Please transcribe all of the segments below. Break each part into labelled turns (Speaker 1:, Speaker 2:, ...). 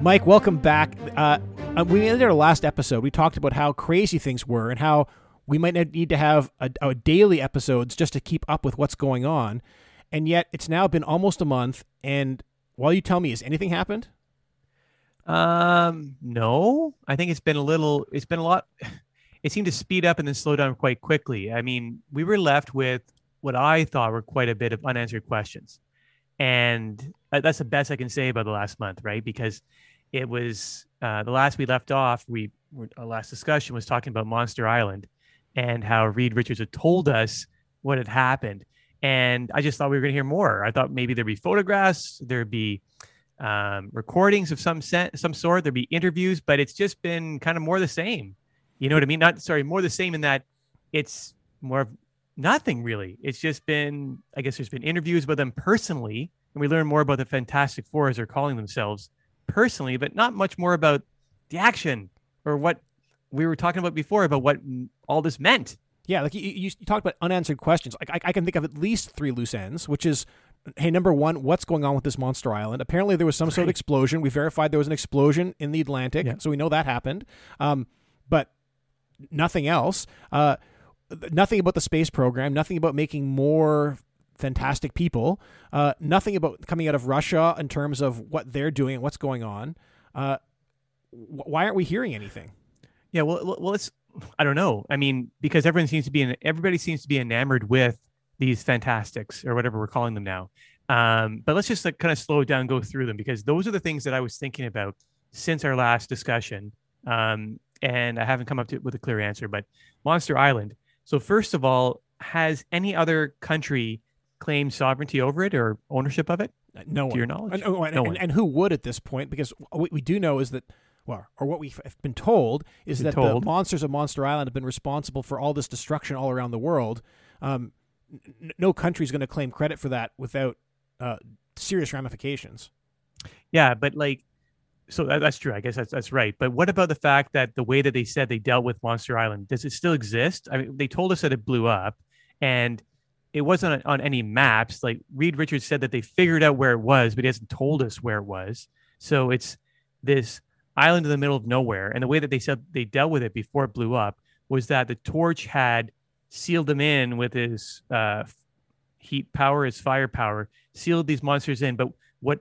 Speaker 1: Mike, welcome back. Uh, uh, we ended our last episode. We talked about how crazy things were and how we might need to have a, a daily episodes just to keep up with what's going on. And yet, it's now been almost a month. And while you tell me, has anything happened?
Speaker 2: Um, no. I think it's been a little. It's been a lot. It seemed to speed up and then slow down quite quickly. I mean, we were left with what I thought were quite a bit of unanswered questions, and that's the best I can say about the last month, right? Because it was uh, the last we left off. We our last discussion was talking about Monster Island and how Reed Richards had told us what had happened. And I just thought we were going to hear more. I thought maybe there'd be photographs, there'd be um, recordings of some some sort, there'd be interviews, but it's just been kind of more the same. You know what I mean? Not sorry, more the same in that it's more of nothing really. It's just been, I guess, there's been interviews with them personally, and we learn more about the Fantastic Four as they're calling themselves personally, but not much more about the action or what we were talking about before about what all this meant.
Speaker 1: Yeah, like you, you, talked about unanswered questions. Like I, I, can think of at least three loose ends, which is, hey, number one, what's going on with this monster island? Apparently, there was some right. sort of explosion. We verified there was an explosion in the Atlantic, yeah. so we know that happened. Um, but nothing else. Uh, nothing about the space program. Nothing about making more fantastic people. Uh, nothing about coming out of Russia in terms of what they're doing and what's going on. Uh, why aren't we hearing anything?
Speaker 2: Yeah, well, well, it's I don't know. I mean, because everyone seems to be in, everybody seems to be enamored with these fantastics or whatever we're calling them now. Um, but let's just like, kind of slow down, go through them because those are the things that I was thinking about since our last discussion. Um, and I haven't come up to, with a clear answer. But Monster Island. So first of all, has any other country claimed sovereignty over it or ownership of it?
Speaker 1: No
Speaker 2: to
Speaker 1: one.
Speaker 2: your knowledge.
Speaker 1: And, oh, and, no and, and, who would at this point? Because what we do know is that well, or what we've been told is been that told. the monsters of Monster Island have been responsible for all this destruction all around the world. Um, n- no country is going to claim credit for that without uh, serious ramifications.
Speaker 2: Yeah, but like, so that, that's true. I guess that's that's right. But what about the fact that the way that they said they dealt with Monster Island does it still exist? I mean, they told us that it blew up, and it wasn't on, any maps. Like Reed Richards said that they figured out where it was, but he hasn't told us where it was. So it's this island in the middle of nowhere. And the way that they said they dealt with it before it blew up was that the torch had sealed them in with his uh, heat power, his firepower, sealed these monsters in. But what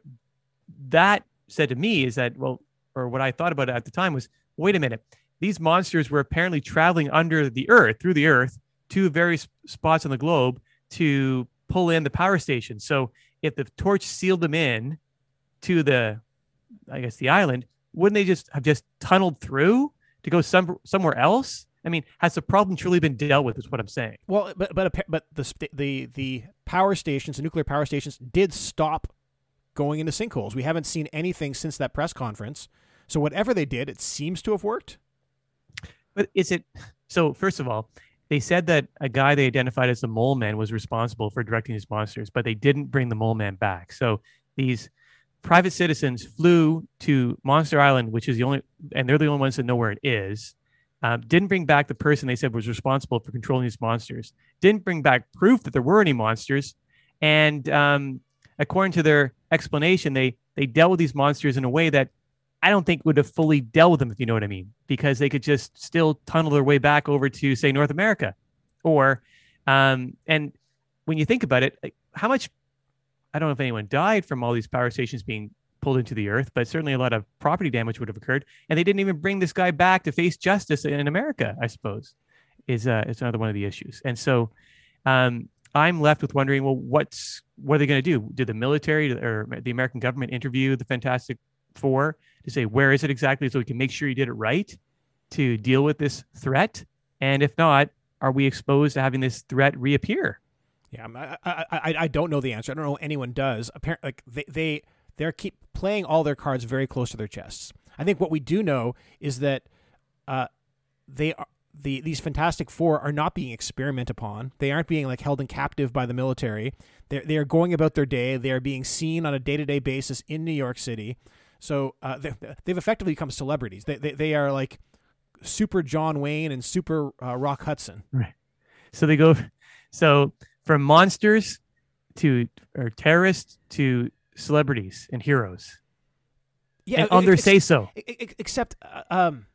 Speaker 2: that said to me is that, well, or what I thought about it at the time was, wait a minute, these monsters were apparently traveling under the earth, through the earth, to various spots on the globe to pull in the power station. So if the torch sealed them in to the, I guess, the island, wouldn't they just have just tunneled through to go some somewhere else? I mean, has the problem truly been dealt with? Is what I'm saying.
Speaker 1: Well, but but but the the the power stations, the nuclear power stations, did stop going into sinkholes. We haven't seen anything since that press conference. So whatever they did, it seems to have worked.
Speaker 2: But is it so? First of all, they said that a guy they identified as the mole man was responsible for directing these monsters, but they didn't bring the mole man back. So these private citizens flew to Monster Island, which is the only, and they're the only ones that know where it is. Um, didn't bring back the person they said was responsible for controlling these monsters. Didn't bring back proof that there were any monsters, and um, according to their explanation, they they dealt with these monsters in a way that I don't think would have fully dealt with them, if you know what I mean, because they could just still tunnel their way back over to say North America, or um, and when you think about it, like, how much I don't know if anyone died from all these power stations being pulled into the earth, but certainly a lot of property damage would have occurred. And they didn't even bring this guy back to face justice in America, I suppose, is uh, is another one of the issues. And so um, I'm left with wondering, well, what's what are they going to do? Did the military or the American government interview the Fantastic Four to say where is it exactly, so we can make sure you did it right to deal with this threat? And if not, are we exposed to having this threat reappear?
Speaker 1: Yeah, I, I, I don't know the answer. I don't know anyone does. Apparently, like they they they keep playing all their cards very close to their chests. I think what we do know is that uh, they are the these Fantastic Four are not being experimented upon. They aren't being like held in captive by the military. They they are going about their day. They are being seen on a day to day basis in New York City. So uh, they, they've effectively become celebrities. They, they they are like super John Wayne and super uh, Rock Hudson.
Speaker 2: Right. So they go. So from monsters to or terrorists to celebrities and heroes.
Speaker 1: Yeah,
Speaker 2: and on their say so.
Speaker 1: Except, uh, um,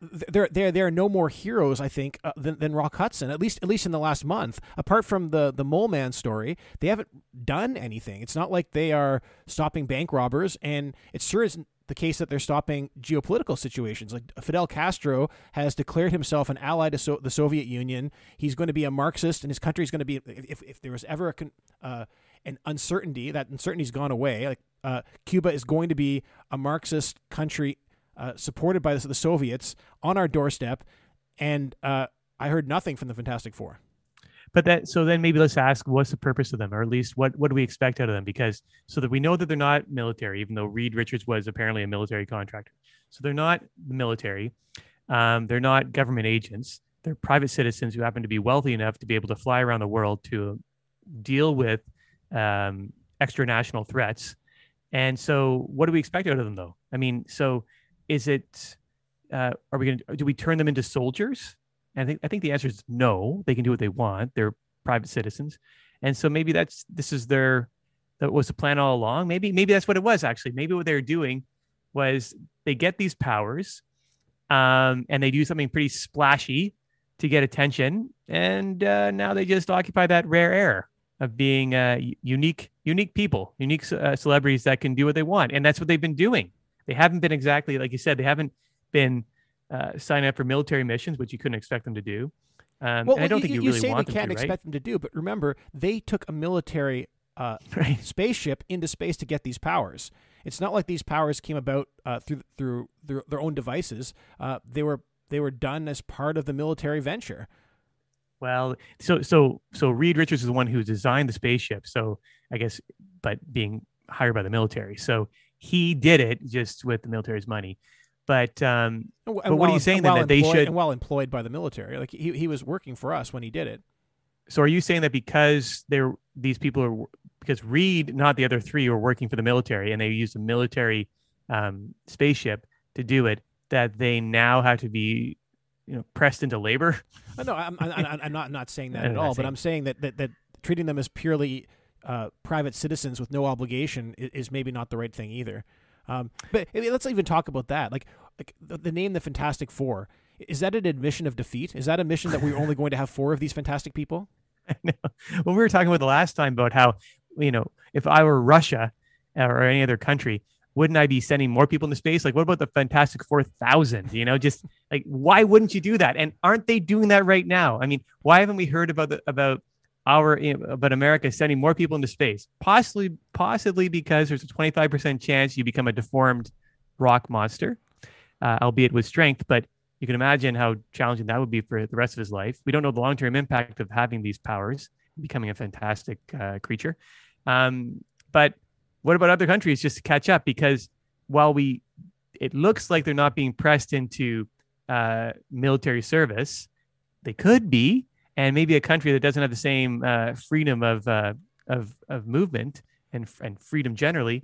Speaker 1: there, there, there are no more heroes, I think, uh, than, than Rock Hudson. At least, at least in the last month. Apart from the the Mole Man story, they haven't done anything. It's not like they are stopping bank robbers, and it sure isn't the case that they're stopping geopolitical situations. Like Fidel Castro has declared himself an ally to so- the Soviet Union. He's going to be a Marxist, and his country is going to be. If, if there was ever a con- uh, an uncertainty, that uncertainty's gone away. Like uh, Cuba is going to be a Marxist country uh, supported by the, the, Soviets on our doorstep, and uh, I heard nothing from the Fantastic Four.
Speaker 2: But that so then maybe let's ask what's the purpose of them, or at least what what do we expect out of them? Because so that we know that they're not military, even though Reed Richards was apparently a military contractor. So they're not the military. Um, they're not government agents. They're private citizens who happen to be wealthy enough to be able to fly around the world to deal with um, extra national threats. And so, what do we expect out of them, though? I mean, so is it? Uh, are we going to? Do we turn them into soldiers? And I think I think the answer is no. They can do what they want. They're private citizens, and so maybe that's this is their that was the plan all along. Maybe maybe that's what it was actually. Maybe what they're doing was they get these powers, um, and they do something pretty splashy to get attention, and uh, now they just occupy that rare air of being uh, unique, unique people, unique uh, celebrities that can do what they want, and that's what they've been doing. They haven't been exactly like you said. They haven't been uh, signing up for military missions, which you couldn't expect them to do. Um,
Speaker 1: well,
Speaker 2: I don't
Speaker 1: you,
Speaker 2: think you,
Speaker 1: you
Speaker 2: really
Speaker 1: say
Speaker 2: want
Speaker 1: they can't
Speaker 2: to,
Speaker 1: expect
Speaker 2: right?
Speaker 1: them to do, but remember, they took a military uh,
Speaker 2: Right.
Speaker 1: spaceship into space to get these powers. It's not like these powers came about uh, through through their, their own devices. Uh, they were they were done as part of the military venture.
Speaker 2: Well, so so so Reed Richards is the one who designed the spaceship. So I guess, but being hired by the military, so he did it just with the military's money. But um,
Speaker 1: And
Speaker 2: But what are you saying then, that they
Speaker 1: employed-
Speaker 2: should-
Speaker 1: and while employed by the military, like he he was working for us when he did it.
Speaker 2: so are you saying that because they're these people are because Reed, not the other three, were working for the military and they used a military um, spaceship to do it, that they now have to be, you know, pressed into labor?
Speaker 1: Uh, No, I'm, I'm, I'm I'm not not saying that at all. But I'm saying that that, that treating them as purely uh, private citizens with no obligation is, is maybe not the right thing either. Um, but I mean, let's even talk about that. Like, like the, the name, the Fantastic Four, is that an admission of defeat? Is that a mission that we're only going to have four of these fantastic people?
Speaker 2: no. Well, we were talking about the last time about how, you know, if I were Russia or any other country, wouldn't I be sending more people into space? Like, what about the Fantastic Four thousand? You know, just like why wouldn't you do that? And aren't they doing that right now? I mean, why haven't we heard about the about our know, about America sending more people into space? Possibly, possibly because there's a 25% chance you become a deformed rock monster, uh, albeit with strength. But you can imagine how challenging that would be for the rest of his life. We don't know the long term impact of having these powers, becoming a fantastic uh, creature. Um, but what about other countries just to catch up? Because while we, it looks like they're not being pressed into uh, military service, they could be, and maybe a country that doesn't have the same uh, freedom of uh, of of movement and and freedom generally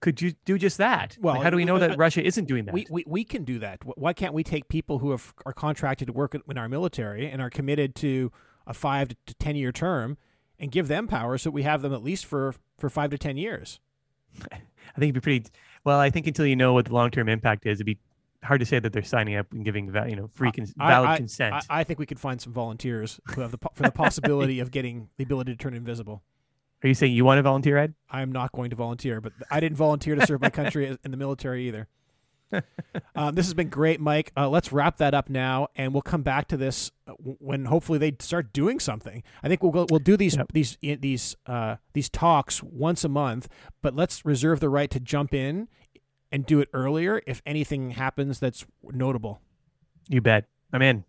Speaker 2: could you do just that?
Speaker 1: Well,
Speaker 2: Like, how do we know
Speaker 1: uh,
Speaker 2: that Russia isn't doing that?
Speaker 1: We, we we can do that. Why can't we take people who have, are contracted to work in our military and are committed to a five to ten year term and give them power so we have them at least for for five to ten years?
Speaker 2: I think it'd be pretty. Well, I think until you know what the long term impact is, it'd be hard to say that they're signing up and giving you know free cons-
Speaker 1: I-
Speaker 2: valid
Speaker 1: I-
Speaker 2: consent.
Speaker 1: I, I think we could find some volunteers who have the po- for the possibility of getting the ability to turn invisible.
Speaker 2: Are you saying you want to volunteer, Ed?
Speaker 1: I am not going to volunteer, but I didn't volunteer to serve my country in the military either. um, this has been great, Mike. Uh, let's wrap that up now, and we'll come back to this uh, when hopefully they start doing something. I think we'll go, we'll do these
Speaker 2: Yep.
Speaker 1: these these uh, these talks once a month, but let's reserve the right to jump in and do it earlier if anything happens that's notable.
Speaker 2: You bet. I'm in.